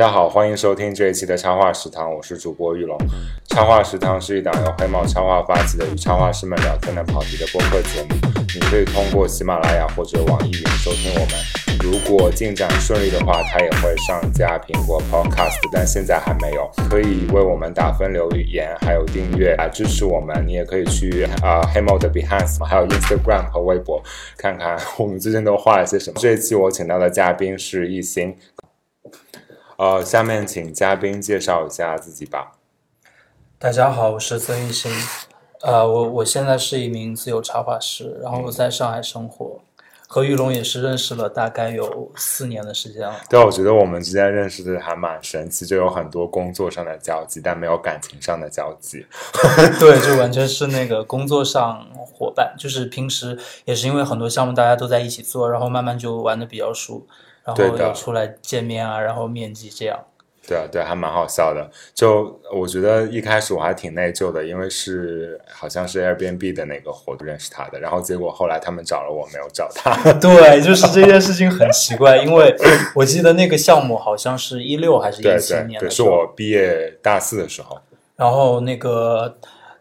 大家好，欢迎收听这一期的插画食堂，我是主播玉龙。插画食堂是一档由黑猫插画发起的与插画师们聊天的跑题的播客节目。你可以通过喜马拉雅或者网易云收听我们。如果进展顺利的话，它也会上架苹果 Podcast，但现在还没有。可以为我们打分、留言，还有订阅来支持我们。你也可以去啊黑猫的 Behance，还有 Instagram 和微博看看我们最近都画了些什么。这一期我请到的嘉宾是艺兴。呃，下面请嘉宾介绍一下自己吧。大家好，我是曾艺兴。呃，我我现在是一名自由插画师，然后我在上海生活，和玉龙也是认识了大概有四年的时间了。对，我觉得我们之间认识的还蛮神奇，就有很多工作上的交集，但没有感情上的交集。对，就完全是那个工作上伙伴，就是平时也是因为很多项目大家都在一起做，然后慢慢就玩的比较熟。然后要出来见面啊，然后面基这样。对啊，对，还蛮好笑的。就我觉得一开始我还挺内疚的，因为是好像是 Airbnb 的那个活动认识他的，然后结果后来他们找了我，没有找他。对，就是这件事情很奇怪，因为 我记得那个项目好像是一六还是一七年，对，是我毕业大四的时候。然后那个。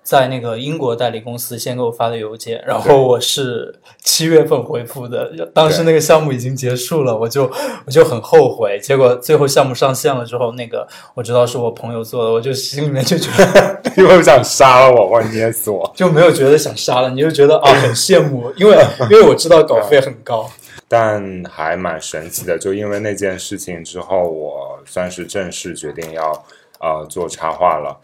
在那个英国代理公司先给我发的邮件，然后我是七月份回复的。当时那个项目已经结束了，我就我就很后悔。结果最后项目上线了之后，那个我知道是我朋友做的，我就心里面就觉得，因为想杀了我，我捏死我，就没有觉得想杀了，你就觉得啊很羡慕，因为 因为我知道稿费很高，但还蛮神奇的。就因为那件事情之后，我算是正式决定要呃做插画了，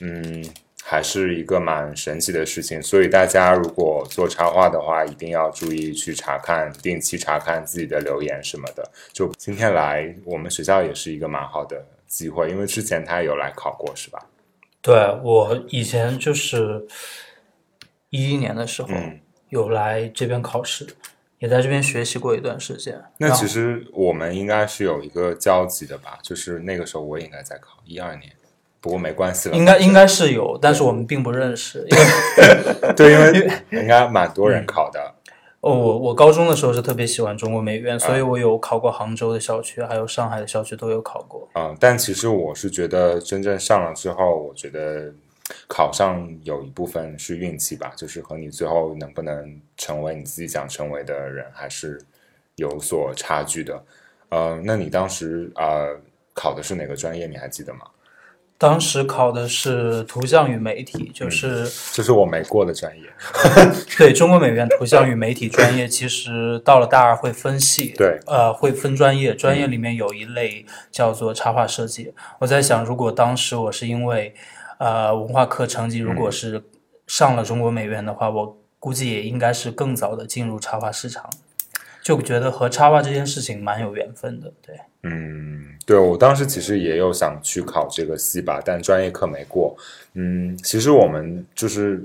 嗯。还是一个蛮神奇的事情，所以大家如果做插画的话，一定要注意去查看，定期查看自己的留言什么的。就今天来我们学校也是一个蛮好的机会，因为之前他有来考过，是吧？对我以前就是一一年的时候有来这边考试，也在这边学习过一段时间。那其实我们应该是有一个交集的吧？就是那个时候我也应该在考一二年。不过没关系了，应该应该是有，但是我们并不认识。对，因为应该蛮多人考的。哦，我我高中的时候是特别喜欢中国美院，所以我有考过杭州的校区，还有上海的校区都有考过。嗯，但其实我是觉得真正上了之后，我觉得考上有一部分是运气吧，就是和你最后能不能成为你自己想成为的人还是有所差距的。呃，那你当时啊考的是哪个专业？你还记得吗？当时考的是图像与媒体，就是这是我没过的专业。对中国美院图像与媒体专业，其实到了大二会分系，对，呃，会分专业，专业里面有一类叫做插画设计。我在想，如果当时我是因为呃文化课成绩，如果是上了中国美院的话，我估计也应该是更早的进入插画市场。就觉得和插画这件事情蛮有缘分的，对。嗯，对我当时其实也有想去考这个系吧，但专业课没过。嗯，其实我们就是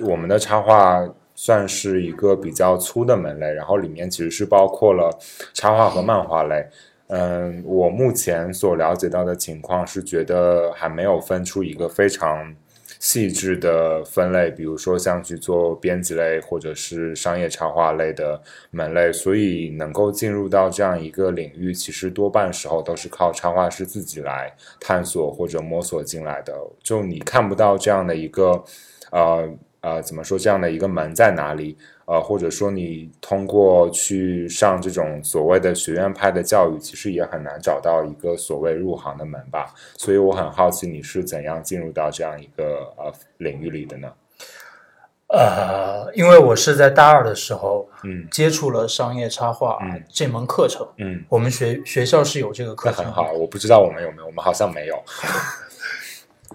我们的插画算是一个比较粗的门类，然后里面其实是包括了插画和漫画类。嗯，我目前所了解到的情况是，觉得还没有分出一个非常。细致的分类，比如说像去做编辑类或者是商业插画类的门类，所以能够进入到这样一个领域，其实多半时候都是靠插画师自己来探索或者摸索进来的。就你看不到这样的一个，呃呃，怎么说这样的一个门在哪里？呃，或者说你通过去上这种所谓的学院派的教育，其实也很难找到一个所谓入行的门吧。所以我很好奇你是怎样进入到这样一个呃领域里的呢？呃，因为我是在大二的时候，嗯，接触了商业插画这门课程，嗯，我们学学校是有这个课程，很好。我不知道我们有没有，我们好像没有。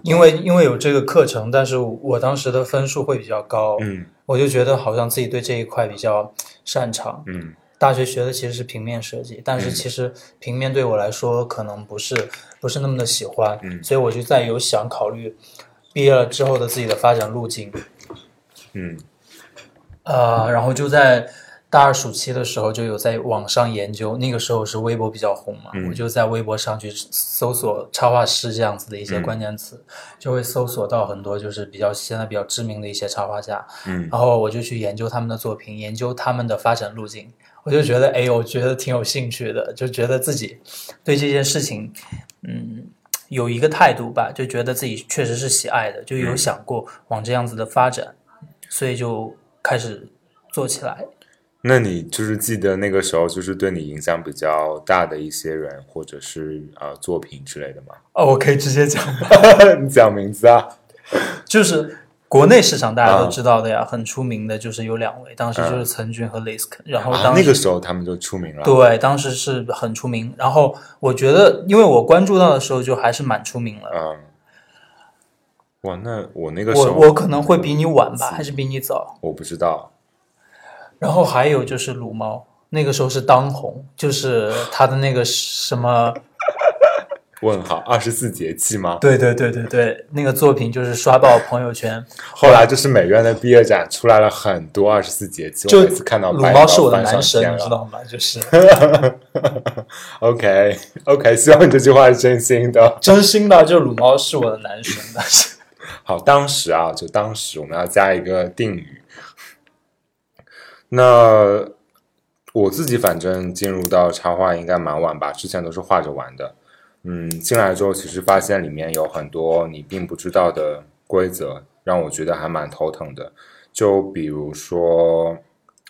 因为因为有这个课程，但是我当时的分数会比较高，嗯，我就觉得好像自己对这一块比较擅长，嗯，大学学的其实是平面设计，但是其实平面对我来说可能不是不是那么的喜欢，嗯，所以我就在有想考虑毕业了之后的自己的发展路径，嗯，呃，然后就在。大二暑期的时候就有在网上研究，那个时候是微博比较红嘛，我就在微博上去搜索插画师这样子的一些关键词，就会搜索到很多就是比较现在比较知名的一些插画家，嗯，然后我就去研究他们的作品，研究他们的发展路径，我就觉得哎，我觉得挺有兴趣的，就觉得自己对这件事情嗯有一个态度吧，就觉得自己确实是喜爱的，就有想过往这样子的发展，所以就开始做起来。那你就是记得那个时候，就是对你影响比较大的一些人，或者是呃作品之类的吗？哦，我可以直接讲吗？你讲名字啊？就是国内市场大家都知道的呀，很出名的，就是有两位，当时就是岑军和 Lisk，然后当那个时候他们就出名了。对，当时是很出名。然后我觉得，因为我关注到的时候，就还是蛮出名了。嗯。哇，那我那个时候，我我可能会比你晚吧，还是比你早？我不知道。然后还有就是撸猫，那个时候是当红，就是他的那个什么？问号二十四节气吗？对对对对对，那个作品就是刷爆朋友圈。后来就是美院的毕业展出来了很多二十四节气，就看到撸猫是我的男神，你知道吗？就是。OK OK，希望你这句话是真心的，真心的，就撸猫是我的男神。好，当时啊，就当时我们要加一个定语。那我自己反正进入到插画应该蛮晚吧，之前都是画着玩的。嗯，进来之后其实发现里面有很多你并不知道的规则，让我觉得还蛮头疼的。就比如说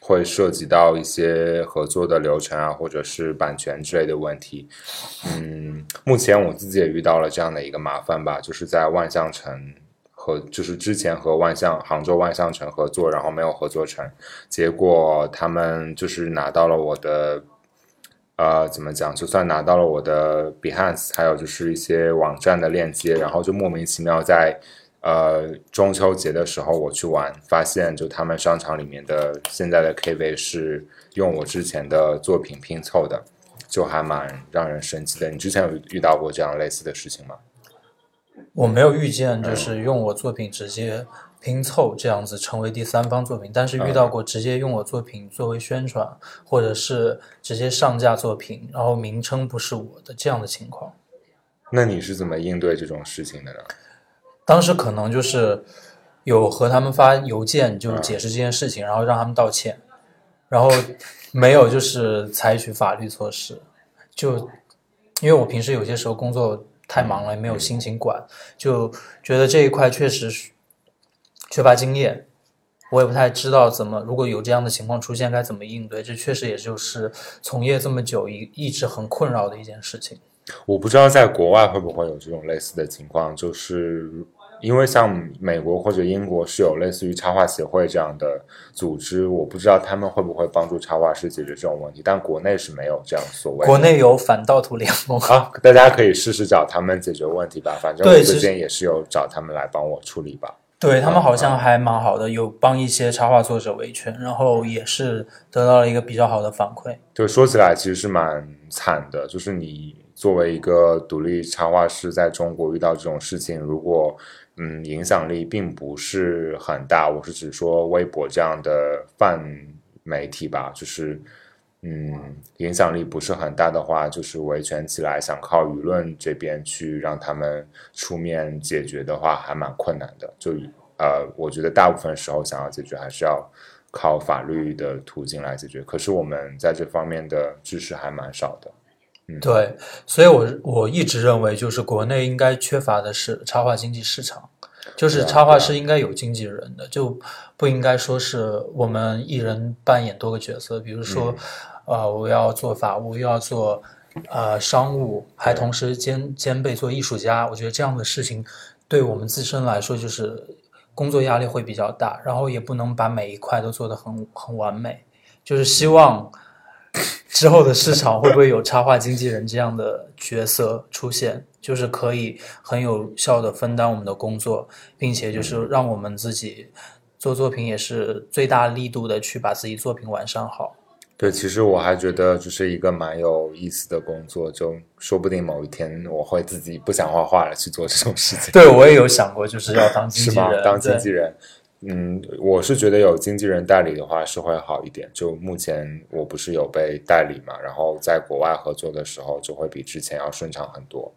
会涉及到一些合作的流程啊，或者是版权之类的问题。嗯，目前我自己也遇到了这样的一个麻烦吧，就是在万象城。和就是之前和万象杭州万象城合作，然后没有合作成，结果他们就是拿到了我的，呃，怎么讲？就算拿到了我的 Behance，还有就是一些网站的链接，然后就莫名其妙在呃中秋节的时候我去玩，发现就他们商场里面的现在的 KV 是用我之前的作品拼凑的，就还蛮让人生气的。你之前有遇到过这样类似的事情吗？我没有遇见，就是用我作品直接拼凑这样子成为第三方作品，但是遇到过直接用我作品作为宣传，或者是直接上架作品，然后名称不是我的这样的情况。那你是怎么应对这种事情的呢？当时可能就是有和他们发邮件，就是解释这件事情，然后让他们道歉，然后没有就是采取法律措施，就因为我平时有些时候工作。太忙了，也没有心情管，就觉得这一块确实是缺乏经验，我也不太知道怎么，如果有这样的情况出现，该怎么应对。这确实也就是从业这么久一一直很困扰的一件事情。我不知道在国外会不会有这种类似的情况，就是。因为像美国或者英国是有类似于插画协会这样的组织，我不知道他们会不会帮助插画师解决这种问题，但国内是没有这样所谓。国内有反盗图联盟啊，大家可以试试找他们解决问题吧。反正我之前也是有找他们来帮我处理吧。对他们好像还蛮好的，有帮一些插画作者维权，然后也是得到了一个比较好的反馈。就说起来其实是蛮惨的，就是你作为一个独立插画师，在中国遇到这种事情，如果嗯，影响力并不是很大。我是指说微博这样的泛媒体吧，就是嗯，影响力不是很大的话，就是维权起来想靠舆论这边去让他们出面解决的话，还蛮困难的。就呃，我觉得大部分时候想要解决，还是要靠法律的途径来解决。可是我们在这方面的知识还蛮少的。对，所以，我我一直认为，就是国内应该缺乏的是插画经济市场，就是插画师应该有经纪人的，就不应该说是我们一人扮演多个角色，比如说，呃，我要做法务，又要做呃商务，还同时兼兼备做艺术家，我觉得这样的事情对我们自身来说，就是工作压力会比较大，然后也不能把每一块都做得很很完美，就是希望。之后的市场会不会有插画经纪人这样的角色出现？就是可以很有效的分担我们的工作，并且就是让我们自己做作品也是最大力度的去把自己作品完善好。对，其实我还觉得这是一个蛮有意思的工作，就说不定某一天我会自己不想画画了去做这种事情。对，我也有想过，就是要当经纪人，当经纪人。嗯，我是觉得有经纪人代理的话是会好一点。就目前我不是有被代理嘛，然后在国外合作的时候就会比之前要顺畅很多。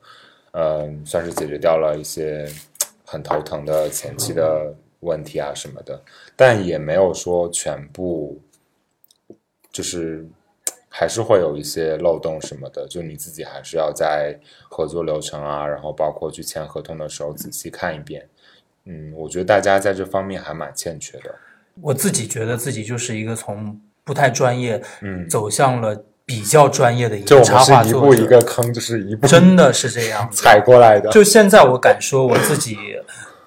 嗯，算是解决掉了一些很头疼的前期的问题啊什么的，但也没有说全部就是还是会有一些漏洞什么的，就你自己还是要在合作流程啊，然后包括去签合同的时候仔细看一遍。嗯，我觉得大家在这方面还蛮欠缺的。我自己觉得自己就是一个从不太专业，嗯，走向了比较专业的一个插画作者。一步一个坑，就是一步真的是这样踩过来的。就现在我敢说我自己。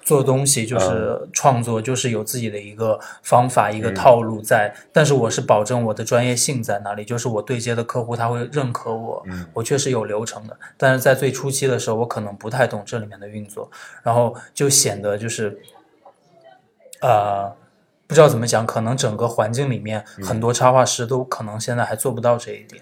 做东西就是创作，就是有自己的一个方法、一个套路在。但是我是保证我的专业性在哪里，就是我对接的客户他会认可我，我确实有流程的。但是在最初期的时候，我可能不太懂这里面的运作，然后就显得就是，呃，不知道怎么讲，可能整个环境里面很多插画师都可能现在还做不到这一点。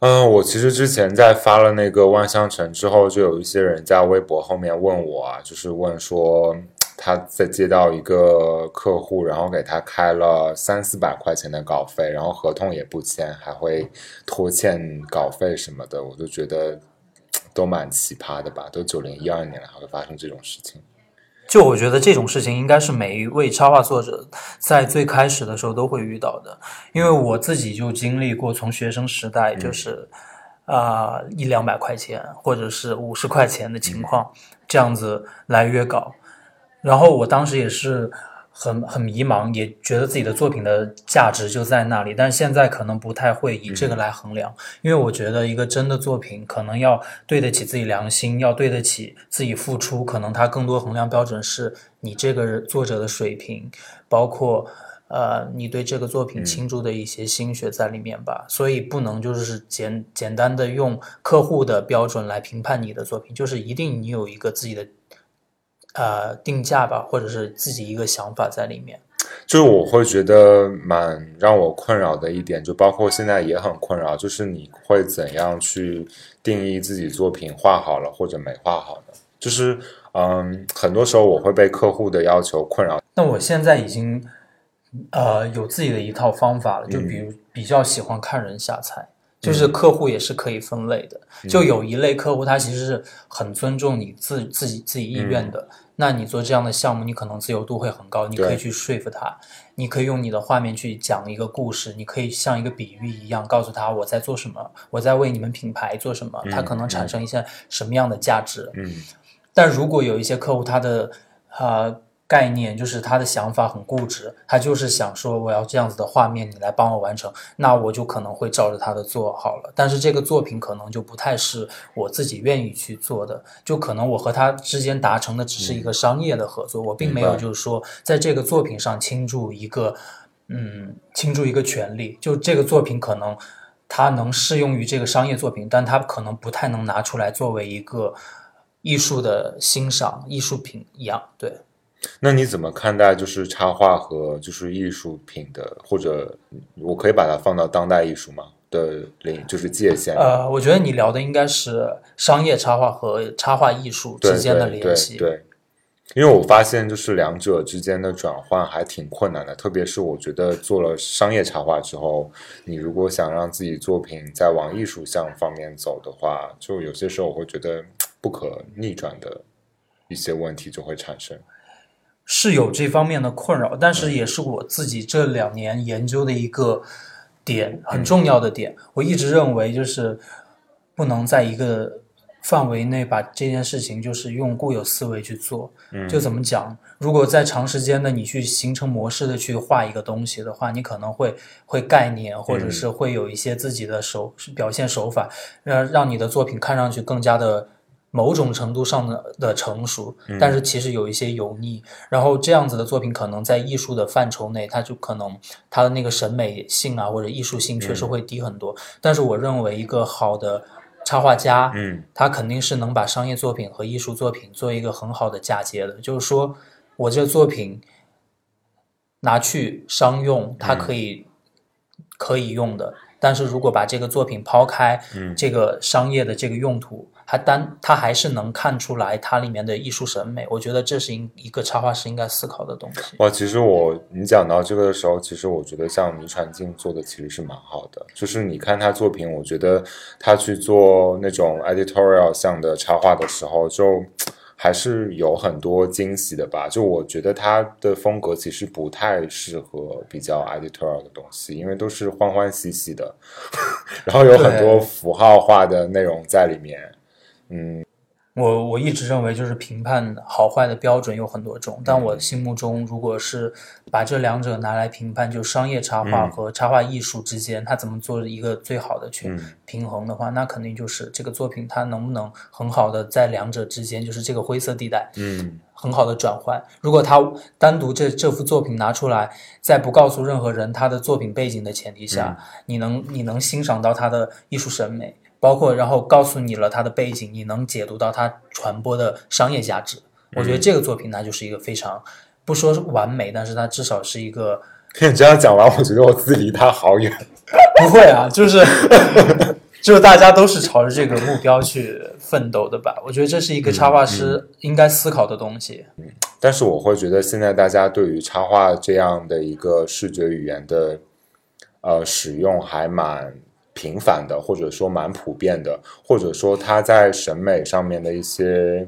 嗯，我其实之前在发了那个万象城之后，就有一些人在微博后面问我啊，就是问说他在接到一个客户，然后给他开了三四百块钱的稿费，然后合同也不签，还会拖欠稿费什么的，我就觉得 都蛮奇葩的吧，都九零一二年了，还会发生这种事情。就我觉得这种事情应该是每一位插画作者在最开始的时候都会遇到的，因为我自己就经历过从学生时代就是啊一两百块钱或者是五十块钱的情况这样子来约稿，然后我当时也是。很很迷茫，也觉得自己的作品的价值就在那里，但是现在可能不太会以这个来衡量，因为我觉得一个真的作品可能要对得起自己良心，要对得起自己付出，可能它更多衡量标准是你这个作者的水平，包括呃你对这个作品倾注的一些心血在里面吧，所以不能就是简简单的用客户的标准来评判你的作品，就是一定你有一个自己的。呃，定价吧，或者是自己一个想法在里面。就是我会觉得蛮让我困扰的一点，就包括现在也很困扰，就是你会怎样去定义自己作品画好了或者没画好呢？就是嗯，很多时候我会被客户的要求困扰。那我现在已经呃有自己的一套方法了，就比如比较喜欢看人下菜。就是客户也是可以分类的，就有一类客户，他其实是很尊重你自自己自己意愿的。那你做这样的项目，你可能自由度会很高，你可以去说服他，你可以用你的画面去讲一个故事，你可以像一个比喻一样告诉他我在做什么，我在为你们品牌做什么，它可能产生一些什么样的价值。嗯，但如果有一些客户，他的啊。概念就是他的想法很固执，他就是想说我要这样子的画面，你来帮我完成，那我就可能会照着他的做好了。但是这个作品可能就不太是我自己愿意去做的，就可能我和他之间达成的只是一个商业的合作，我并没有就是说在这个作品上倾注一个嗯倾注一个权利。就这个作品可能它能适用于这个商业作品，但它可能不太能拿出来作为一个艺术的欣赏艺术品一样，对。那你怎么看待就是插画和就是艺术品的，或者我可以把它放到当代艺术吗的领就是界限？呃，我觉得你聊的应该是商业插画和插画艺术之间的联系。对，因为我发现就是两者之间的转换还挺困难的，特别是我觉得做了商业插画之后，你如果想让自己作品再往艺术向方面走的话，就有些时候我会觉得不可逆转的一些问题就会产生。是有这方面的困扰，但是也是我自己这两年研究的一个点，很重要的点。我一直认为，就是不能在一个范围内把这件事情就是用固有思维去做。就怎么讲？如果在长时间的你去形成模式的去画一个东西的话，你可能会会概念，或者是会有一些自己的手表现手法，让让你的作品看上去更加的。某种程度上的的成熟，但是其实有一些油腻。然后这样子的作品，可能在艺术的范畴内，它就可能它的那个审美性啊，或者艺术性确实会低很多。但是我认为，一个好的插画家，嗯，他肯定是能把商业作品和艺术作品做一个很好的嫁接的。就是说我这作品拿去商用，它可以可以用的。但是如果把这个作品抛开，嗯，这个商业的这个用途。它单，他还是能看出来它里面的艺术审美。我觉得这是一一个插画师应该思考的东西。哇，其实我你讲到这个的时候，其实我觉得像迷传镜做的其实是蛮好的。就是你看他作品，我觉得他去做那种 editorial 向的插画的时候，就还是有很多惊喜的吧。就我觉得他的风格其实不太适合比较 editorial 的东西，因为都是欢欢喜喜的，然后有很多符号化的内容在里面。嗯，我我一直认为就是评判好坏的标准有很多种，但我心目中如果是把这两者拿来评判，就商业插画和插画艺术之间，它怎么做一个最好的去平衡的话，那肯定就是这个作品它能不能很好的在两者之间，就是这个灰色地带，嗯，很好的转换。如果他单独这这幅作品拿出来，在不告诉任何人他的作品背景的前提下，你能你能欣赏到他的艺术审美。包括，然后告诉你了他的背景，你能解读到他传播的商业价值。我觉得这个作品，它就是一个非常不说完美，但是它至少是一个。你这样讲完，我觉得我自己离他好远。不会啊，就是 就是大家都是朝着这个目标去奋斗的吧？我觉得这是一个插画师应该思考的东西。嗯，但是我会觉得现在大家对于插画这样的一个视觉语言的呃使用还蛮。频繁的，或者说蛮普遍的，或者说他在审美上面的一些，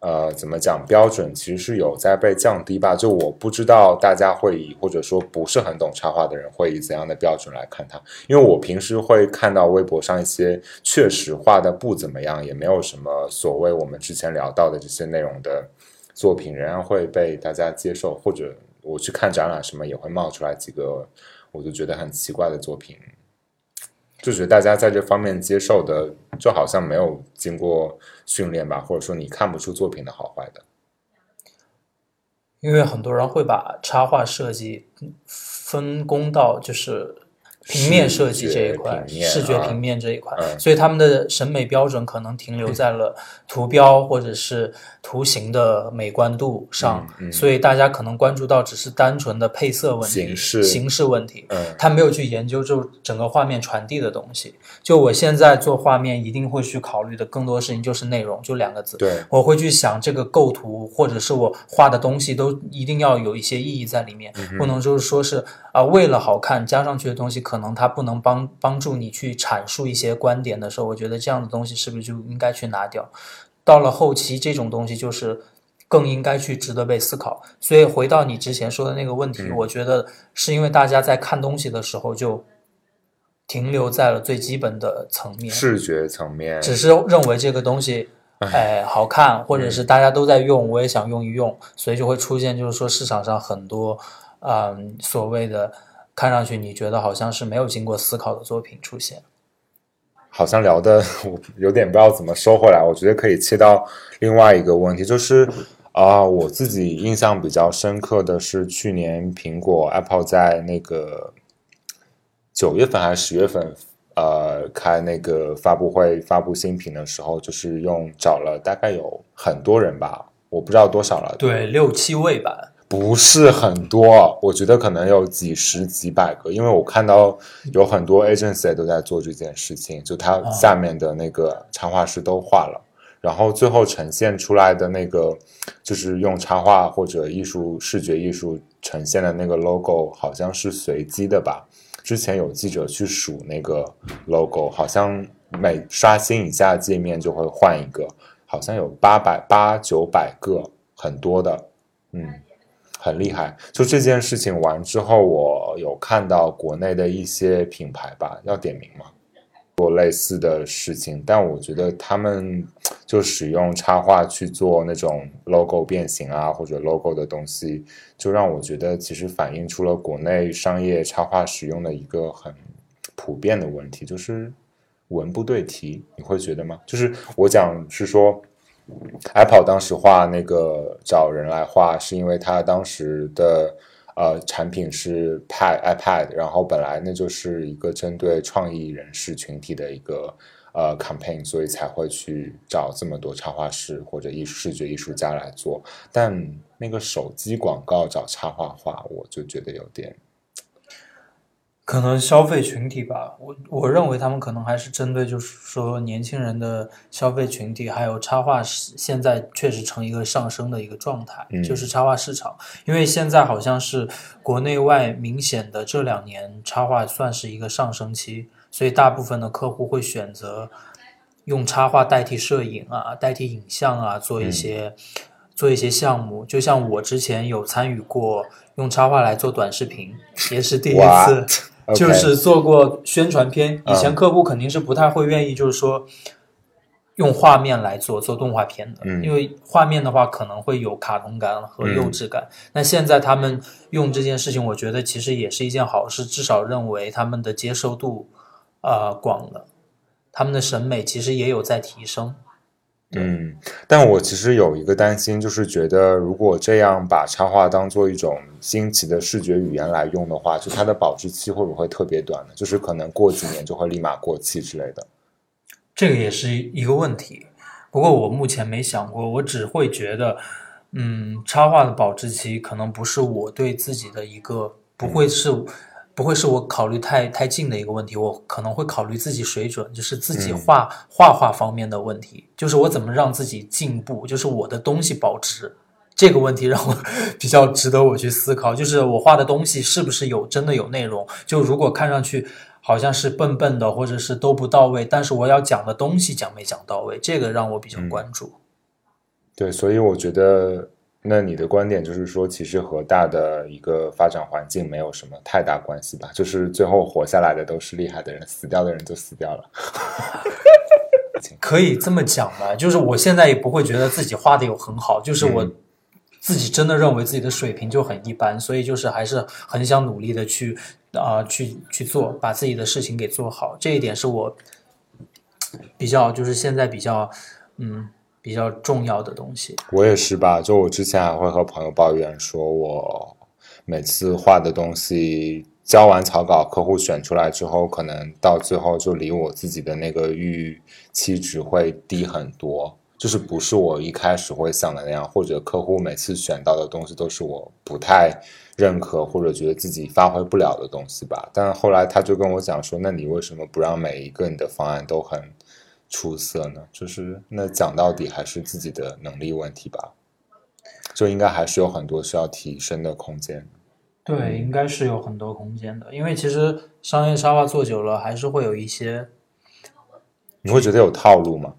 呃，怎么讲标准，其实是有在被降低吧？就我不知道大家会以，或者说不是很懂插画的人会以怎样的标准来看它？因为我平时会看到微博上一些确实画的不怎么样，也没有什么所谓我们之前聊到的这些内容的作品，仍然会被大家接受，或者我去看展览什么也会冒出来几个我就觉得很奇怪的作品。就是大家在这方面接受的，就好像没有经过训练吧，或者说你看不出作品的好坏的。因为很多人会把插画设计分工到就是。平面设计这一块，视觉平面这一块，所以他们的审美标准可能停留在了 图标或者是图形的美观度上，所以大家可能关注到只是单纯的配色问题、形式。形式问题，他没有去研究就整个画面传递的东西。就我现在做画面，一定会去考虑的更多事情就是内容，就两个字，对，我会去想这个构图或者是我画的东西都一定要有一些意义在里面，不能就是说是啊为了好看加上去的东西可。可能它不能帮帮助你去阐述一些观点的时候，我觉得这样的东西是不是就应该去拿掉？到了后期，这种东西就是更应该去值得被思考。所以回到你之前说的那个问题，我觉得是因为大家在看东西的时候就停留在了最基本的层面，视觉层面，只是认为这个东西哎好看，或者是大家都在用，我也想用一用，所以就会出现就是说市场上很多嗯所谓的。看上去你觉得好像是没有经过思考的作品出现，好像聊的我有点不知道怎么收回来。我觉得可以切到另外一个问题，就是啊，我自己印象比较深刻的是去年苹果 Apple 在那个九月份还是十月份，呃，开那个发布会发布新品的时候，就是用找了大概有很多人吧，我不知道多少了，对，六七位吧。不是很多，我觉得可能有几十几百个，因为我看到有很多 agency 都在做这件事情，就他下面的那个插画师都画了，然后最后呈现出来的那个就是用插画或者艺术视觉艺术呈现的那个 logo 好像是随机的吧？之前有记者去数那个 logo，好像每刷新一下界面就会换一个，好像有八百八九百个，很多的，嗯。很厉害，就这件事情完之后，我有看到国内的一些品牌吧，要点名吗？做类似的事情，但我觉得他们就使用插画去做那种 logo 变形啊，或者 logo 的东西，就让我觉得其实反映出了国内商业插画使用的一个很普遍的问题，就是文不对题。你会觉得吗？就是我讲是说。Apple 当时画那个找人来画，是因为他当时的呃产品是 Pad iPad，然后本来那就是一个针对创意人士群体的一个呃 campaign，所以才会去找这么多插画师或者艺术视觉艺术家来做。但那个手机广告找插画画，我就觉得有点。可能消费群体吧，我我认为他们可能还是针对，就是说年轻人的消费群体，还有插画现在确实成一个上升的一个状态，就是插画市场，因为现在好像是国内外明显的这两年插画算是一个上升期，所以大部分的客户会选择用插画代替摄影啊，代替影像啊，做一些做一些项目。就像我之前有参与过用插画来做短视频，也是第一次，就是做过宣传片。以前客户肯定是不太会愿意，就是说。用画面来做做动画片的，因为画面的话可能会有卡通感和幼稚感。那现在他们用这件事情，我觉得其实也是一件好事，至少认为他们的接受度啊广了，他们的审美其实也有在提升。嗯，但我其实有一个担心，就是觉得如果这样把插画当做一种新奇的视觉语言来用的话，就它的保质期会不会特别短呢？就是可能过几年就会立马过期之类的。这个也是一个问题，不过我目前没想过，我只会觉得，嗯，插画的保质期可能不是我对自己的一个，不会是，不会是我考虑太太近的一个问题，我可能会考虑自己水准，就是自己画画画方面的问题，就是我怎么让自己进步，就是我的东西保值。这个问题让我 比较值得我去思考，就是我画的东西是不是有真的有内容？就如果看上去好像是笨笨的，或者是都不到位，但是我要讲的东西讲没讲到位，这个让我比较关注。对，所以我觉得，那你的观点就是说，其实和大的一个发展环境没有什么太大关系吧？就是最后活下来的都是厉害的人，死掉的人就死掉了。可以这么讲吧？就是我现在也不会觉得自己画的有很好，就是我。自己真的认为自己的水平就很一般，所以就是还是很想努力的去啊去去做，把自己的事情给做好。这一点是我比较就是现在比较嗯比较重要的东西。我也是吧，就我之前还会和朋友抱怨说，我每次画的东西交完草稿，客户选出来之后，可能到最后就离我自己的那个预期值会低很多。就是不是我一开始会想的那样，或者客户每次选到的东西都是我不太认可或者觉得自己发挥不了的东西吧。但后来他就跟我讲说：“那你为什么不让每一个你的方案都很出色呢？”就是那讲到底还是自己的能力问题吧，就应该还是有很多需要提升的空间。对，应该是有很多空间的，因为其实商业沙发做久了，还是会有一些。你会觉得有套路吗？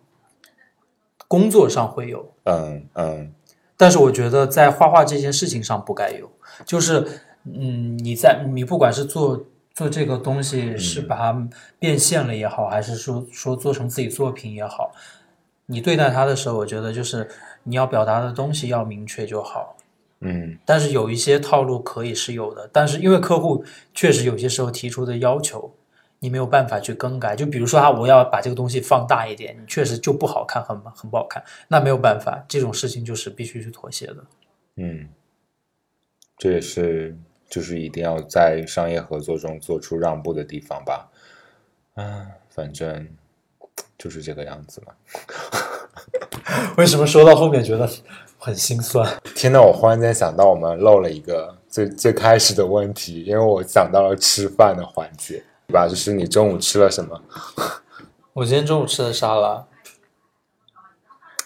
工作上会有，嗯嗯，但是我觉得在画画这件事情上不该有。就是，嗯，你在你不管是做做这个东西，是把它变现了也好，还是说说做成自己作品也好，你对待它的时候，我觉得就是你要表达的东西要明确就好。嗯，但是有一些套路可以是有的，但是因为客户确实有些时候提出的要求。你没有办法去更改，就比如说啊，我要把这个东西放大一点，你确实就不好看，很很不好看，那没有办法，这种事情就是必须去妥协的。嗯，这也是就是一定要在商业合作中做出让步的地方吧。啊，反正就是这个样子嘛。为什么说到后面觉得很心酸？天呐，我忽然间想到，我们漏了一个最最开始的问题，因为我想到了吃饭的环节。对吧？就是你中午吃了什么？我今天中午吃的沙拉。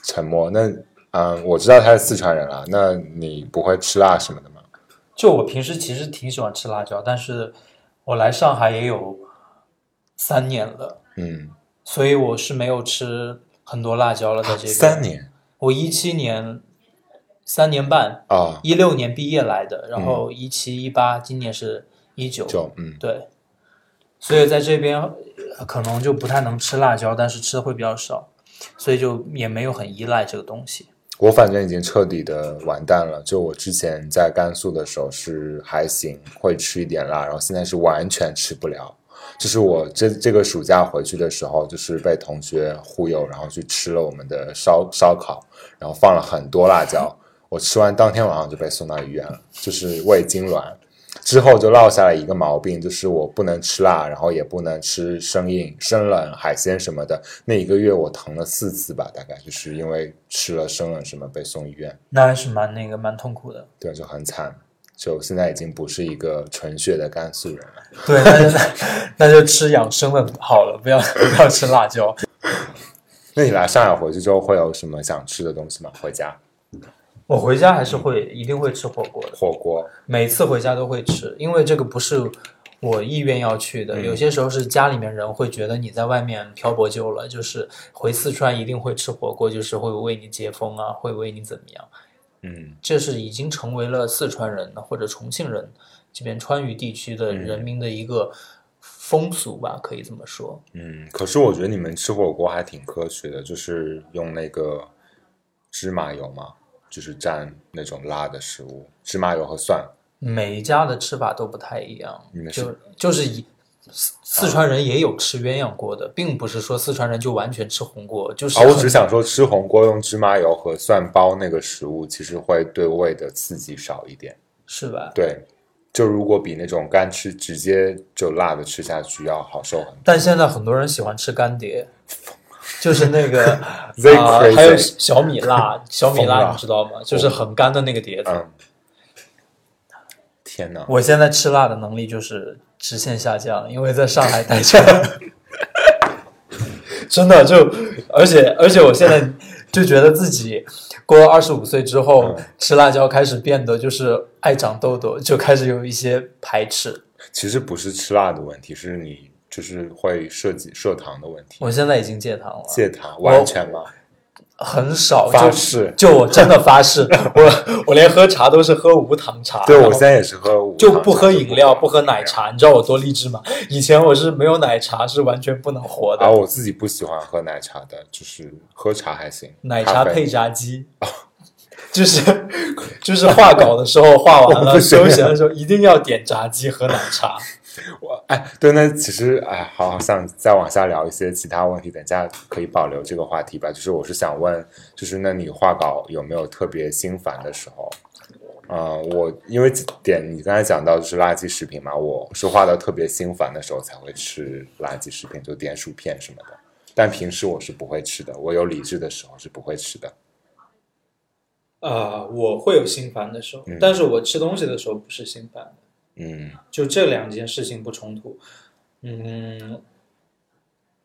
沉默。那嗯，我知道他是四川人了。那你不会吃辣什么的吗？就我平时其实挺喜欢吃辣椒，但是我来上海也有三年了。嗯。所以我是没有吃很多辣椒了，在这边。三年。我一七年三年半啊，一六年毕业来的，然后一七一八，今年是一九。九嗯，对。所以在这边可能就不太能吃辣椒，但是吃的会比较少，所以就也没有很依赖这个东西。我反正已经彻底的完蛋了。就我之前在甘肃的时候是还行，会吃一点辣，然后现在是完全吃不了。就是我这这个暑假回去的时候，就是被同学忽悠，然后去吃了我们的烧烧烤，然后放了很多辣椒。我吃完当天晚上就被送到医院了，就是胃痉挛。之后就落下了一个毛病，就是我不能吃辣，然后也不能吃生硬、生冷海鲜什么的。那一个月我疼了四次吧，大概就是因为吃了生冷什么被送医院。那还是蛮那个蛮痛苦的。对，就很惨。就现在已经不是一个纯血的甘肃人了。对，那就那就吃养生的好了，不要不要吃辣椒。那你来上海回去之后会有什么想吃的东西吗？回家？我回家还是会一定会吃火锅的。火锅，每次回家都会吃，因为这个不是我意愿要去的。有些时候是家里面人会觉得你在外面漂泊久了，就是回四川一定会吃火锅，就是会为你接风啊，会为你怎么样。嗯，这是已经成为了四川人或者重庆人这边川渝地区的人民的一个风俗吧，可以这么说。嗯，可是我觉得你们吃火锅还挺科学的，就是用那个芝麻油嘛，就是蘸那种辣的食物，芝麻油和蒜。每一家的吃法都不太一样，你们就就是以四四川人也有吃鸳鸯锅的，并不是说四川人就完全吃红锅，就是啊，我只想说吃红锅用芝麻油和蒜包那个食物，其实会对胃的刺激少一点，是吧？对，就如果比那种干吃直接就辣的吃下去要好受很多。但现在很多人喜欢吃干碟，就是那个 啊还有小米辣，小米辣你知道吗？就是很干的那个碟子。嗯，天哪！我现在吃辣的能力就是直线下降，因为在上海待着，真的就，而且而且我现在就觉得自己过了二十五岁之后，嗯吃辣椒开始变得就是爱长痘痘，就开始有一些排斥。其实不是吃辣的问题，是你就是会涉及摄糖的问题。我现在已经戒糖了，戒糖完全吗？很少，发就誓。就我真的发誓，我我连喝茶都是喝无糖茶，对，我现在也是喝无糖就不喝饮料，不喝奶。茶，你知道我多励志吗？以前我是没有奶茶是完全不能活的，然后我自己不喜欢喝奶茶的，就是喝茶还行。奶茶配炸鸡，就是就是画稿的时候画完了，休息的时候一定要点炸鸡和奶茶。我哎，对，那其实哎，好好想再往下聊一些其他问题，等下可以保留这个话题吧。就是我是想问，就是那你画稿有没有特别心烦的时候？呃，我因为点你刚才讲到就是垃圾食品嘛，我是画到特别心烦的时候才会吃垃圾食品，就点薯片什么的。但平时我是不会吃的，我有理智的时候是不会吃的。呃，我会有心烦的时候嗯但是我吃东西的时候不是心烦的，嗯就这两件事情不冲突。嗯，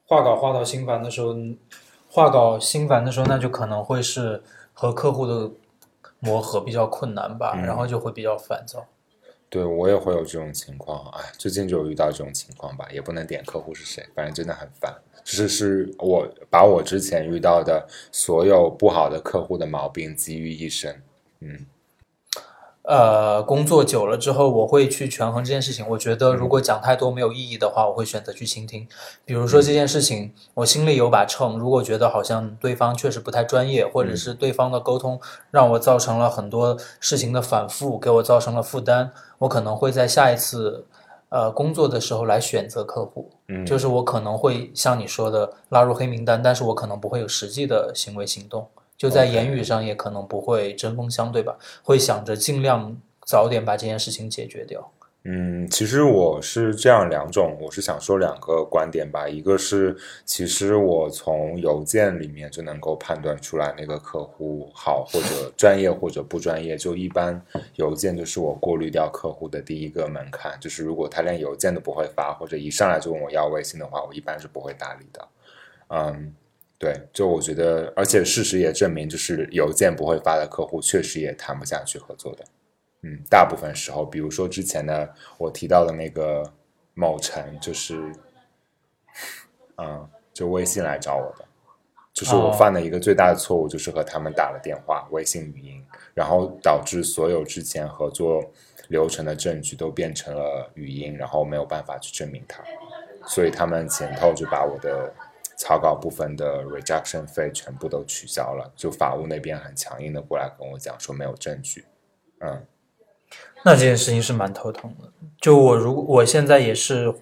画稿画到心烦的时候，画稿心烦的时候，那就可能会是和客户的磨合比较困难吧，嗯然后就会比较烦躁。对我也会有这种情况，哎，最近就有遇到这种情况吧，也不能点客户是谁，反正真的很烦。就是是我把我之前遇到的所有不好的客户的毛病集于一身，嗯呃，工作久了之后，我会去权衡这件事情。我觉得如果讲太多没有意义的话，我会选择去倾听。比如说这件事情，我心里有把秤，如果觉得好像对方确实不太专业，或者是对方的沟通让我造成了很多事情的反复，给我造成了负担，我可能会在下一次呃工作的时候来选择客户。嗯，就是我可能会像你说的拉入黑名单，但是我可能不会有实际的行为行动，就在言语上也可能不会针锋相对吧，会想着尽量早点把这件事情解决掉。嗯，其实我是这样两种，我是想说两个观点吧。一个是，其实我从邮件里面就能够判断出来那个客户好或者 专业或者不专业。就一般邮件就是我过滤掉客户的第一个门槛，就是如果他连邮件都不会发，或者一上来就问我要微信的话，我一般是不会搭理的。嗯，对，就我觉得，而且事实也证明，就是邮件不会发的客户，确实也谈不下去合作的。嗯，大部分时候，比如说之前的我提到的那个某城，就是，嗯，就微信来找我的，就是我哦。犯的一个最大的错误，就是和他们打了电话，微信语音，然后导致所有之前合作流程的证据都变成了语音，然后没有办法去证明它，所以他们前头就把我的草稿部分的 rejection 费全部都取消了，就法务那边很强硬的过来跟我讲说没有证据，嗯。那这件事情是蛮头疼的。就我如果我现在也是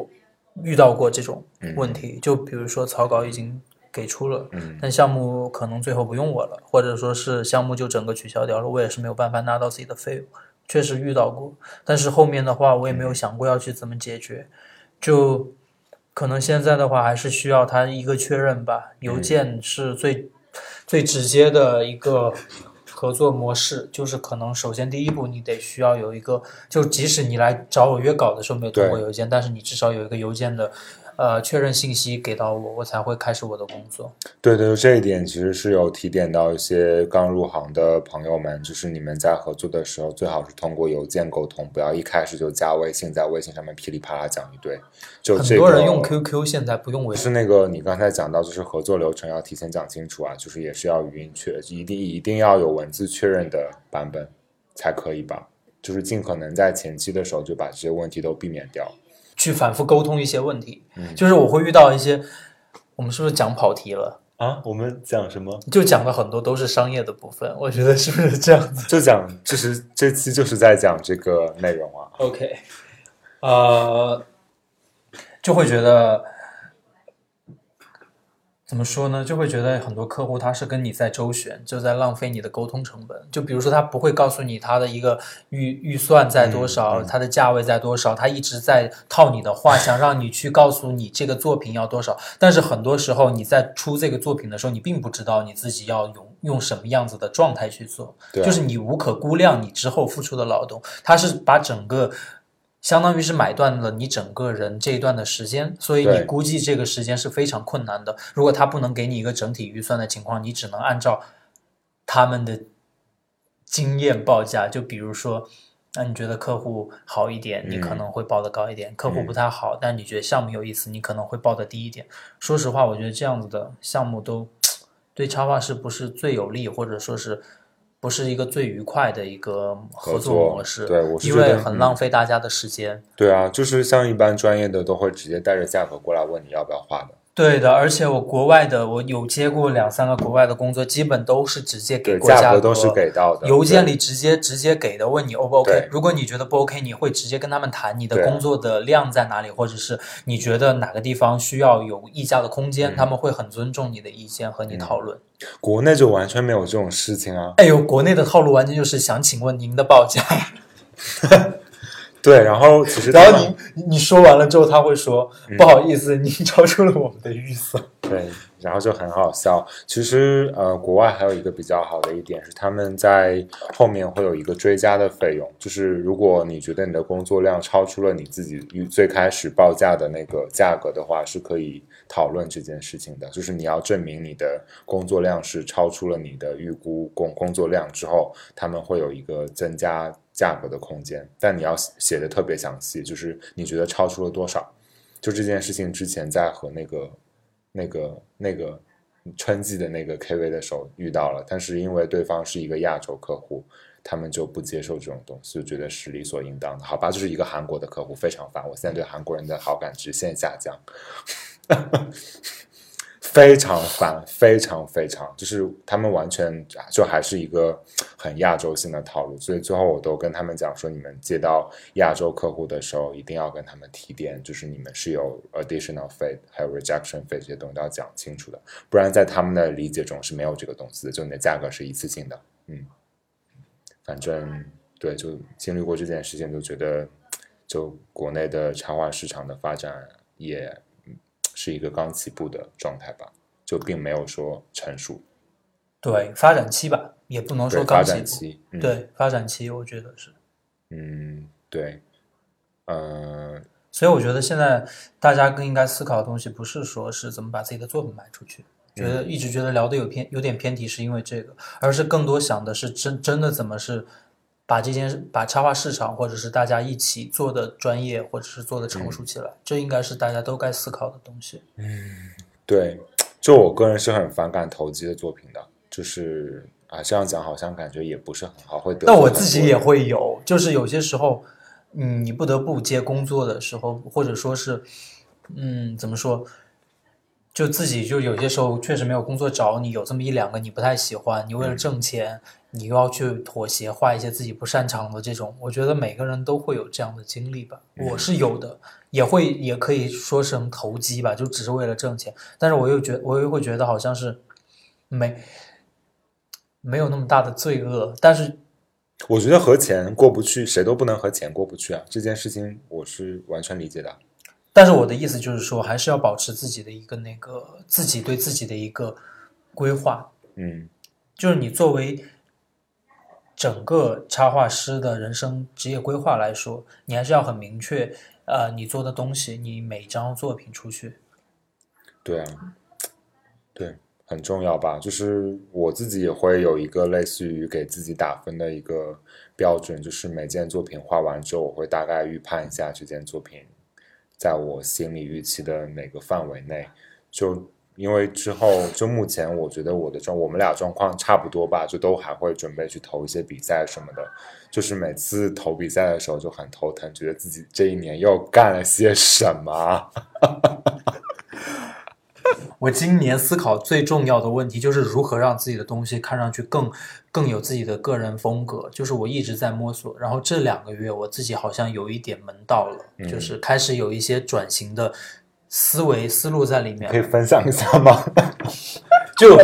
遇到过这种问题，就比如说草稿已经给出了，嗯但项目可能最后不用我了，或者说是项目就整个取消掉了，我也是没有办法拿到自己的费用，确实遇到过。但是后面的话，我也没有想过要去怎么解决，就可能现在的话还是需要他一个确认吧。邮件是最、最直接的一个合作模式，就是可能首先第一步你得需要有一个，就即使你来找我约稿的时候没有通过邮件，但是你至少有一个邮件的呃确认信息给到我，我才会开始我的工作。对对，这一点其实是有提点到一些刚入行的朋友们，就是你们在合作的时候，最好是通过邮件沟通，不要一开始就加微信，在微信上面噼里啪啦讲一堆。就很多人用 QQ，现在不用微信。是那个你刚才讲到，就是合作流程要提前讲清楚啊，就是也是要语音确，一定一定要有文字确认的版本才可以吧？就是尽可能在前期的时候就把这些问题都避免掉，去反复沟通一些问题。嗯，就是我会遇到一些，我们是不是讲跑题了啊？我们讲什么？就讲的很多都是商业的部分，我觉得是不是这样子？就讲，就是这期就是在讲这个内容啊。OK，呃，就会觉得。怎么说呢？就会觉得很多客户他是跟你在周旋，就在浪费你的沟通成本。就比如说，他不会告诉你他的一个预预算在多少，他的价位在多少，他一直在套你的话，想让你去告诉你这个作品要多少。但是很多时候你在出这个作品的时候，你并不知道你自己要用用什么样子的状态去做，就是你无可估量你之后付出的劳动。他是把整个。相当于是买断了你整个人这一段的时间，所以你估计这个时间是非常困难的。如果他不能给你一个整体预算的情况，你只能按照他们的经验报价。就比如说，那你觉得客户好一点，你可能会报的高一点；客户不太好，但你觉得项目有意思，你可能会报的低一点。说实话，我觉得这样子的项目都 对插画师不是最有利，或者说是。不是一个最愉快的一个合作模式，对，因为很浪费大家的时间。对啊，就是像一般专业的都会直接带着价格过来问你要不要画的。对的，而且我国外的我有接过两三个国外的工作，基本都是直接给过价格，都是给到的，邮件里直接直接给的，问你 O 不 OK？如果你觉得不 OK，你会直接跟他们谈你的工作的量在哪里，或者是你觉得哪个地方需要有议价的空间，他们会很尊重你的意见和你讨论。国内就完全没有这种事情啊！哎呦，国内的套路完全就是想请问您的报价。对，然后其实，然后你你说完了之后，他会说不好意思，你 超出了我们的预算。对，然后就很好笑。其实，呃，国外还有一个比较好的一点是，他们在后面会有一个追加的费用，就是如果你觉得你的工作量超出了你自己预最开始报价的那个价格的话，是可以讨论这件事情的。就是你要证明你的工作量是超出了你的预估工工作量之后，他们会有一个增加。价格的空间，但你要写的特别详细，就是你觉得超出了多少？就这件事情之前在和那个、那个、那个春季的那个 KV 的时候遇到了，但是因为对方是一个亚洲客户，他们就不接受这种东西，就觉得是理所应当的。好吧，就是一个韩国的客户非常烦，我现在对韩国人的好感直线下降。非常烦，非常非常，就是他们完全就还是一个很亚洲性的套路，所以最后我都跟他们讲说，你们接到亚洲客户的时候，一定要跟他们提点，就是你们是有 additional fee，还有 rejection fee 这些东西都要讲清楚的，不然在他们的理解中是没有这个东西的，就你的价格是一次性的。嗯，反正对，就经历过这件事情，就觉得就国内的插画市场的发展也。是一个刚起步的状态吧，就并没有说成熟。对，发展期吧，也不能说刚起步。对，发展期，我觉得是。嗯，对，嗯，所以我觉得现在大家更应该思考的东西，不是说是怎么把自己的作品卖出去。觉得一直觉得聊的有偏有点偏题，是因为这个，而是更多想的是真真的怎么是。把这件把插画市场，或者是大家一起做的专业，或者是做的成熟起来，这应该是大家都该思考的东西。嗯，对，就我个人是很反感投机的作品的，就是啊，这样讲好像感觉也不是很好，会得。但我自己也会有，就是有些时候，嗯，你不得不接工作的时候，或者说是，嗯，怎么说？就自己就有些时候确实没有工作找你，有这么一两个你不太喜欢，你为了挣钱，你又要去妥协画一些自己不擅长的这种，我觉得每个人都会有这样的经历吧。我是有的，也会也可以说成投机吧，就只是为了挣钱。但是我又觉我又会觉得好像是没没有那么大的罪恶。但是我觉得和钱过不去，谁都不能和钱过不去啊。这件事情我是完全理解的。但是我的意思就是说，还是要保持自己的一个那个自己对自己的一个规划。嗯，就是你作为整个插画师的人生职业规划来说，你还是要很明确，呃，你做的东西，你每张作品出去。对啊，对，很重要吧？就是我自己也会有一个类似于给自己打分的一个标准，就是每件作品画完之后，我会大概预判一下这件作品在我心里预期的哪个范围内，就。因为之后就目前，我觉得我的状，我们俩状况差不多吧，就都还会准备去投一些比赛什么的。就是每次投比赛的时候就很头疼，觉得自己这一年又干了些什么。我今年思考最重要的问题就是如何让自己的东西看上去更更有自己的个人风格。就是我一直在摸索，然后这两个月我自己好像有一点门道了，就是开始有一些转型的。思维思路在里面，可以分享一下吗？就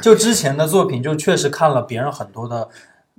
就之前的作品，就确实看了别人很多的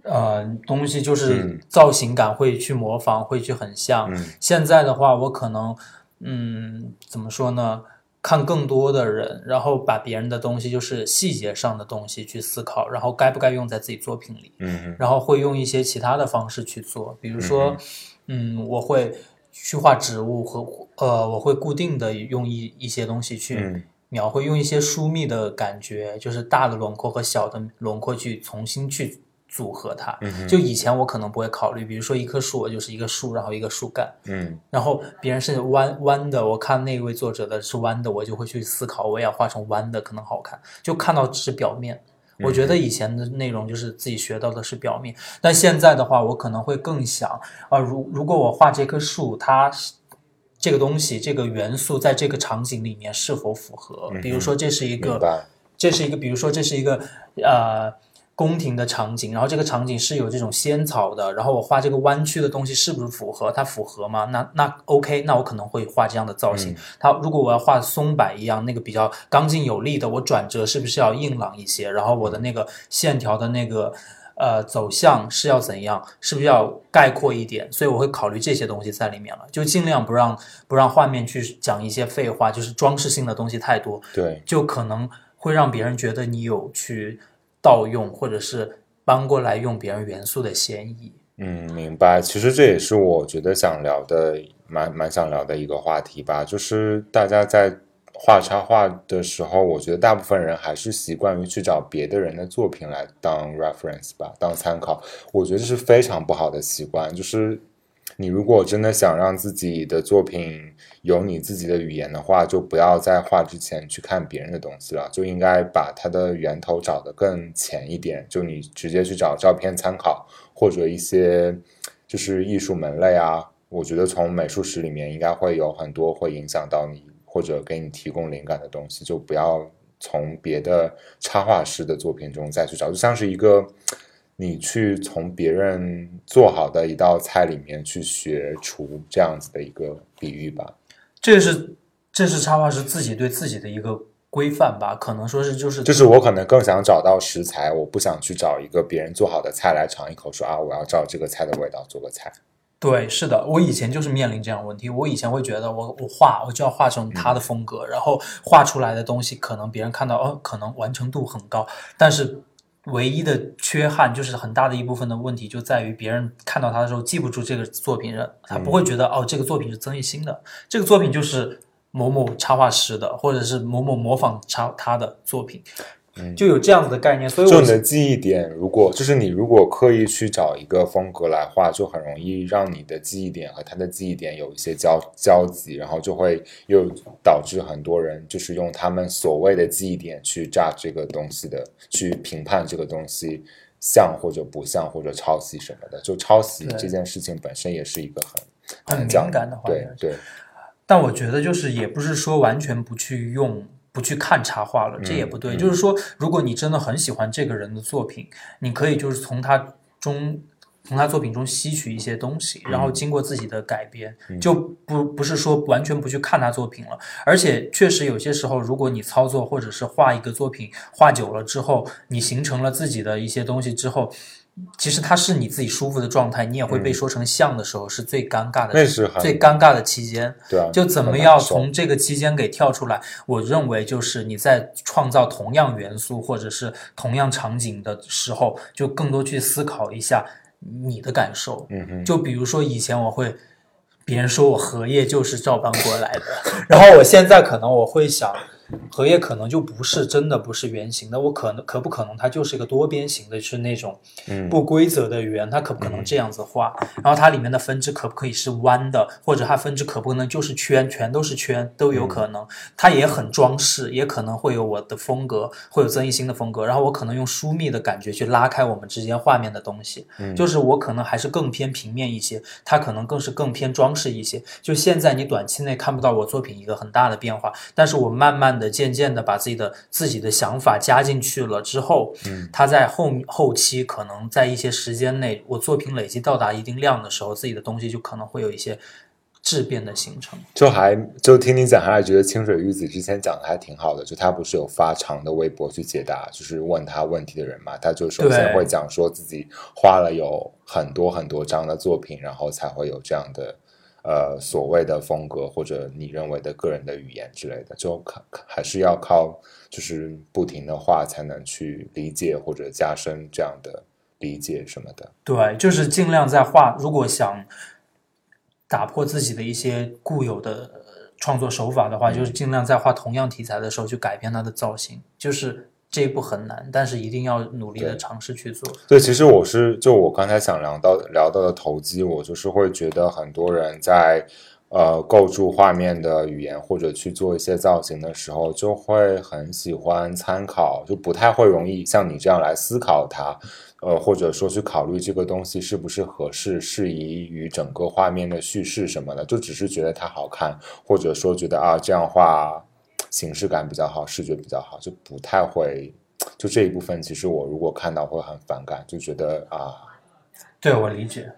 呃东西，就是造型感会去模仿，会去很像。现在的话，我可能嗯，怎么说呢？看更多的人，然后把别人的东西，就是细节上的东西去思考，然后该不该用在自己作品里。嗯，然后会用一些其他的方式去做，比如说，嗯，我会。去画植物和呃，我会固定的用一一些东西去描绘，用一些疏密的感觉，就是大的轮廓和小的轮廓去重新去组合它。就以前我可能不会考虑，比如说一棵树，我就是一个树，然后一个树干。嗯，然后别人是弯弯的，我看那位作者的是弯的，我就会去思考，我也要画成弯的，可能好看。就看到只是表面。我觉得以前的内容就是自己学到的是表面，但现在的话，我可能会更想啊，如如果我画这棵树，它这个东西这个元素在这个场景里面是否符合？比如说这是一个，这是一个，比如说这是一个呃。宫廷的场景，然后这个场景是有这种仙草的，然后我画这个弯曲的东西是不是符合？它符合吗？那那 OK，那我可能会画这样的造型。它如果我要画松柏一样那个比较刚劲有力的，我转折是不是要硬朗一些？然后我的那个线条的那个呃走向是要怎样？是不是要概括一点？所以我会考虑这些东西在里面了，就尽量不让不让画面去讲一些废话，就是装饰性的东西太多，对，就可能会让别人觉得你有去。盗用或者是搬过来用别人元素的嫌疑。嗯，明白。其实这也是我觉得想聊的，蛮蛮想聊的一个话题吧。就是大家在画插画的时候，我觉得大部分人还是习惯于去找别的人的作品来当 reference 吧，当参考。我觉得这是非常不好的习惯。就是你如果真的想让自己的作品，有你自己的语言的话，就不要在画之前去看别人的东西了，就应该把它的源头找得更浅一点。就你直接去找照片参考，或者一些就是艺术门类啊，我觉得从美术史里面应该会有很多会影响到你或者给你提供灵感的东西，就不要从别的插画师的作品中再去找，就像是一个你去从别人做好的一道菜里面去学厨这样子的一个比喻吧。这是这是插画师自己对自己的一个规范吧？可能说是就是就是我可能更想找到食材，我不想去找一个别人做好的菜来尝一口，说啊我要照这个菜的味道做个菜。对，是的，我以前就是面临这样问题。我以前会觉得我我画我就要画成他的风格，然后画出来的东西可能别人看到哦，可能完成度很高，但是。唯一的缺憾就是很大的一部分的问题就在于别人看到他的时候记不住这个作品人，他不会觉得哦这个作品是曾艺昕的，这个作品就是某某插画师的，或者是某某模仿插他的作品。就有这样子的概念，所以就你的记忆点，如果就是你如果刻意去找一个风格来画，就很容易让你的记忆点和他的记忆点有一些交交集，然后就会又导致很多人就是用他们所谓的记忆点去炸这个东西的，去评判这个东西像或者不像或者抄袭什么的。就抄袭这件事情本身也是一个很很敏感的话对对。但我觉得就是也不是说完全不去用。不去看插画了，这也不对。就是说，如果你真的很喜欢这个人的作品，你可以就是从他中，从他作品中吸取一些东西，然后经过自己的改编，就不不是说完全不去看他作品了。而且，确实有些时候，如果你操作或者是画一个作品画久了之后，你形成了自己的一些东西之后，其实它是你自己舒服的状态，你也会被说成像的时候，是最尴尬的，那是最尴尬的期间。对啊，就怎么样从这个期间给跳出来？我认为就是你在创造同样元素或者是同样场景的时候，就更多去思考一下你的感受。嗯嗯，就比如说以前我会，别人说我荷叶就是照搬过来的，然后我现在可能我会想。荷叶可能就不是真的不是圆形的，我可能可不可能它就是一个多边形的，是那种不规则的圆，它可不可能这样子画？然后它里面的分支可不可以是弯的，或者它分支可不可能就是圈，全都是圈都有可能。它也很装饰，也可能会有我的风格，会有曾艺兴的风格。然后我可能用疏密的感觉去拉开我们之间画面的东西，就是我可能还是更偏平面一些，它可能更是更偏装饰一些。就现在你短期内看不到我作品一个很大的变化，但是我慢慢的。渐渐的把自己的自己的想法加进去了之后，嗯，他在后后期可能在一些时间内，我作品累积到达一定量的时候，自己的东西就可能会有一些质变的形成。就还就听你讲，还是觉得清水玉子之前讲的还挺好的。就他不是有发长的微博去解答，就是问他问题的人嘛？他就首先会讲说自己花了有很多很多张的作品，然后才会有这样的。呃，所谓的风格或者你认为的个人的语言之类的，就靠还是要靠就是不停的画才能去理解或者加深这样的理解什么的。对，就是尽量在画，如果想打破自己的一些固有的创作手法的话，就是尽量在画同样题材的时候去改变它的造型，就是。这一步很难，但是一定要努力的尝试去做。对，其实我是就我刚才想聊到聊到的投机，我就是会觉得很多人在呃构筑画面的语言或者去做一些造型的时候，就会很喜欢参考，就不太会容易像你这样来思考它，呃，或者说去考虑这个东西是不是合适、适宜于整个画面的叙事什么的，就只是觉得它好看，或者说觉得啊这样画。形式感比较好，视觉比较好，就不太会。就这一部分，其实我如果看到会很反感，就觉得啊，对我理解。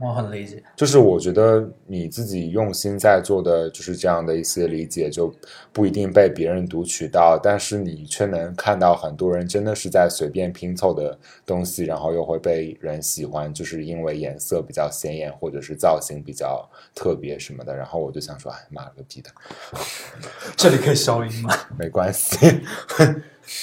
我很理解，就是我觉得你自己用心在做的，就是这样的一些理解，就不一定被别人读取到，但是你却能看到很多人真的是在随便拼凑的东西，然后又会被人喜欢，就是因为颜色比较显眼，或者是造型比较特别什么的。然后我就想说，哎，妈了个逼的，这里可以消音吗？没关系，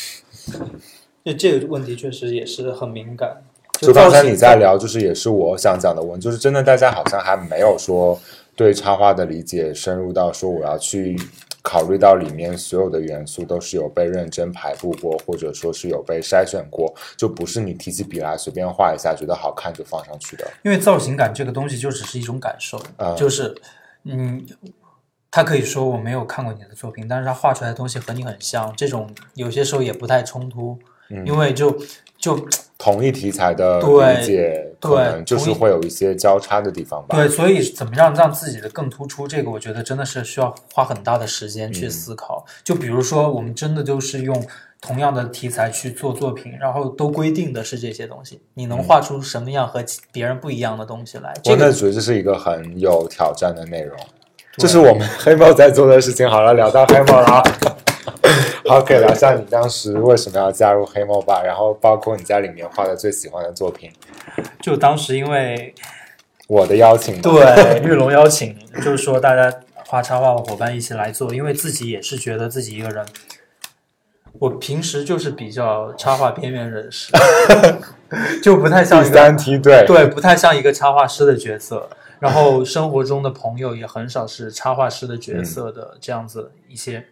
那这个问题确实也是很敏感。就刚才你在聊，就是也是我想讲的问，就是真的大家好像还没有说对插画的理解深入到说我要去考虑到里面所有的元素都是有被认真排布过，或者说是有被筛选过，就不是你提起笔来随便画一下觉得好看就放上去的。因为造型感这个东西就只是一种感受，就是嗯，他可以说我没有看过你的作品，但是他画出来的东西和你很像，这种有些时候也不太冲突，因为就。就同一题材的理解，可能就是会有一些交叉的地方吧。对，所以怎么样让自己的更突出，这个我觉得真的是需要花很大的时间去思考。就比如说，我们真的就是用同样的题材去做作品，然后都规定的是这些东西，你能画出什么样和别人不一样的东西来？我的觉得这是一个很有挑战的内容，这是我们黑猫在做的事情。好了，聊到黑猫了。好，可以聊下你当时为什么要加入黑猫吧，然后包括你在里面画的最喜欢的作品。就当时因为我的邀请，对玉龙邀请，就是说大家画插画的伙伴一起来做，因为自己也是觉得自己一个人，我平时就是比较插画边缘人士，就不太像第三梯队，对，不太像一个插画师的角色。然后生活中的朋友也很少是插画师的角色的这样子一些。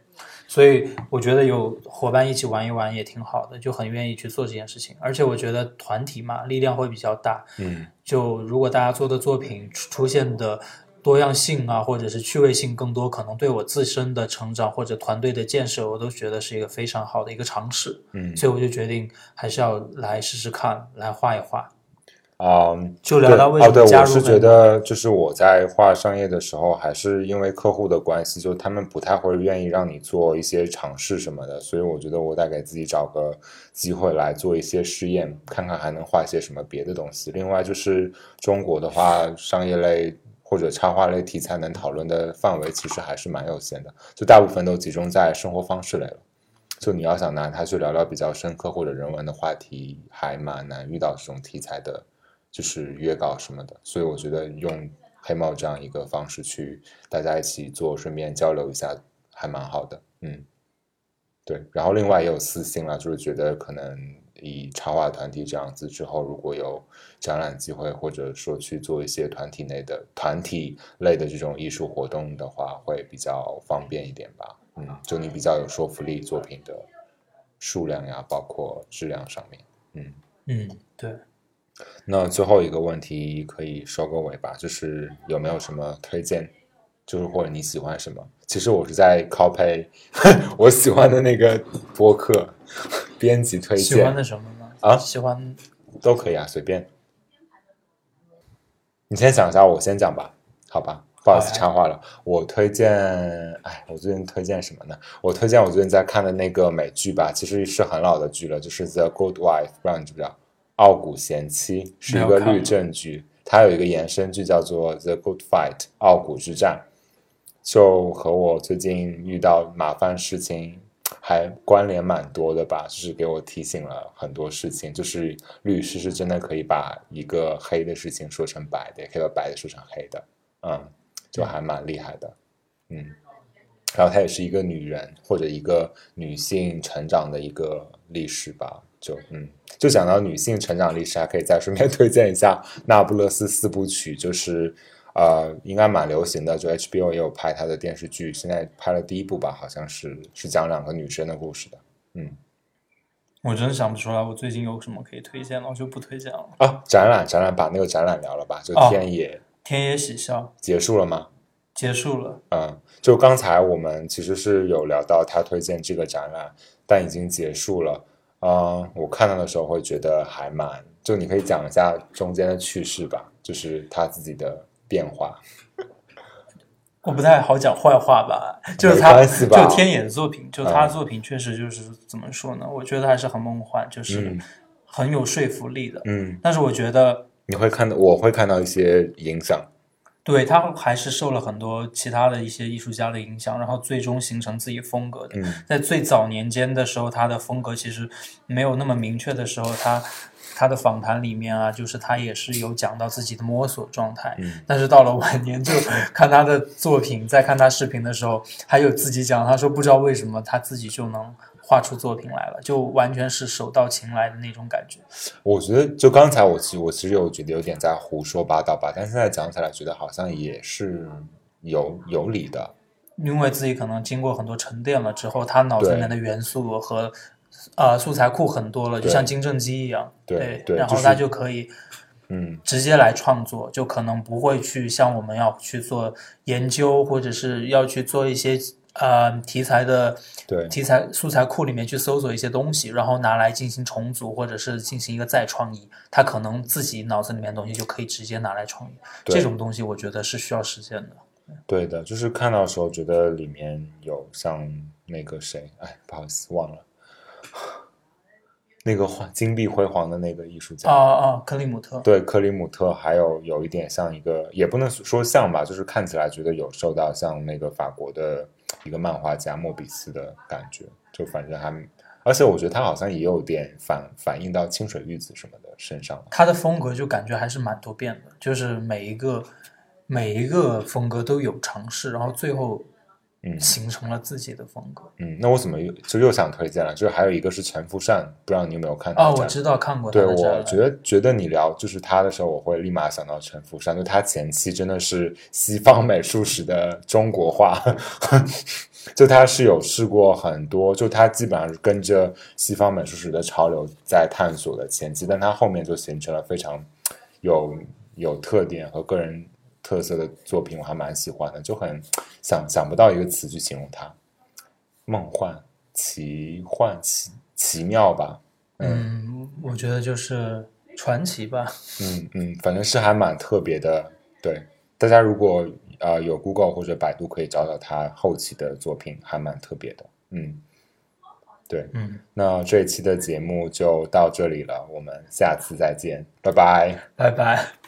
所以我觉得有伙伴一起玩一玩也挺好的，就很愿意去做这件事情。而且我觉得团体嘛，力量会比较大。嗯，就如果大家做的作品出现的多样性啊，或者是趣味性更多，可能对我自身的成长或者团队的建设，我都觉得是一个非常好的一个尝试。嗯，所以我就决定还是要来试试看，来画一画。啊，就聊到为什么加入。我是觉得，就是我在画商业的时候，还是因为客户的关系，就他们不太会愿意让你做一些尝试什么的，所以我觉得我得给自己找个机会来做一些试验，看看还能画些什么别的东西。另外就是中国的话，商业类或者插画类题材能讨论的范围其实还是蛮有限的，就大部分都集中在生活方式类了。就你要想拿它去聊聊比较深刻或者人文的话题，还蛮难遇到这种题材的，就是约稿什么的。所以我觉得用黑猫这样一个方式去大家一起做，顺便交流一下，还蛮好的。嗯，对。然后另外也有私信了，就是觉得可能以插画团体这样子之后，如果有展览机会，或者说去做一些团体内的团体类的这种艺术活动的话，会比较方便一点吧。嗯，就你比较有说服力，作品的数量呀，包括质量上面，嗯嗯，对。那最后一个问题可以收个尾吧，就是有没有什么推荐，就是或者你喜欢什么？其实我是在 copy 我喜欢的那个播客编辑推荐。喜欢的什么呢？啊，喜欢都可以啊，随便。你先想一下，我先讲吧，好吧。不好意思，插话了。我推荐，哎，我最近推荐什么呢？我推荐我最近在看的那个美剧吧，其实是很老的剧了，就是《The Good Wife》，不知道你知不知道？傲骨贤妻是一个律政剧，它有一个延伸剧叫做《The Good Fight》，傲骨之战，就和我最近遇到麻烦事情还关联蛮多的吧，就是给我提醒了很多事情，就是律师是真的可以把一个黑的事情说成白的，也可以把白的说成黑的，嗯。就还蛮厉害的，嗯，然后她也是一个女人或者一个女性成长的一个历史吧，就嗯，就讲到女性成长历史，还可以再顺便 推荐一下《那不勒斯四部曲》，就是呃，应该蛮流行的，就 HBO 也有拍它的电视剧，现在拍了第一部吧，好像是是讲两个女生的故事的，嗯，我真想不出来，我最近有什么可以推荐了，我就不推荐了啊，展览展览，把那个展览聊了吧，就天野。天野喜笑结束了吗？结束了。嗯，就刚才我们其实是有聊到他推荐这个展览，但已经结束了。嗯，我看到的时候会觉得还蛮……就你可以讲一下中间的趣事吧，就是他自己的变化。我不太好讲坏话吧，就是他就天野的作品，就他的作品确实就是怎么说呢？我觉得还是很梦幻，就是很有说服力的。嗯，但是我觉得。你会看到，我会看到一些影响。对他还是受了很多其他的一些艺术家的影响，然后最终形成自己风格的。在最早年间的时候，他的风格其实没有那么明确的时候，他他的访谈里面啊，就是他也是有讲到自己的摸索状态。但是到了晚年，就看他的作品，在看他视频的时候，还有自己讲，他说不知道为什么他自己就能。画出作品来了，就完全是手到擒来的那种感觉。我觉得，就刚才我其实我其实有觉得有点在胡说八道吧，但现在讲起来，觉得好像也是有有理的。因为自己可能经过很多沉淀了之后，他脑子里面的元素和呃素材库很多了，就像金正基一样。对对，然后他就可以嗯直接来创作，就可能不会去像我们要去做研究，或者是要去做一些。呃，题材的对题材素材库里面去搜索一些东西，然后拿来进行重组，或者是进行一个再创意。他可能自己脑子里面的东西就可以直接拿来创意。这种东西我觉得是需要实现的。对的，就是看到的时候觉得里面有像那个谁，哎，不好意思忘了，那个黄金碧辉煌的那个艺术家。哦哦，克里姆特。对，克里姆特，还有有一点像一个，也不能说像吧，就是看起来觉得有受到像那个法国的。一个漫画家莫比斯的感觉，就反正还，而且我觉得他好像也有点反反映到清水玉子什么的身上。他的风格就感觉还是蛮多变的，就是每一个每一个风格都有尝试，然后最后。嗯，形成了自己的风格。嗯，那我怎么又就又想推荐了？就是还有一个是陈福善，不知道你有没有看？哦，我知道看过。对，我觉得觉得你聊就是他的时候，我会立马想到陈福善，就他前期真的是西方美术史的中国化，就他是有试过很多，就他基本上是跟着西方美术史的潮流在探索的前期，但他后面就形成了非常有有特点和个人。特色的作品我还蛮喜欢的，就很想想不到一个词去形容它，梦幻、奇幻、奇奇妙吧。嗯，我觉得就是传奇吧。嗯嗯，反正是还蛮特别的。对，大家如果呃有 Google 或者百度可以找找他后期的作品，还蛮特别的。嗯，对，嗯，那这一期的节目就到这里了，我们下次再见，拜拜，拜拜。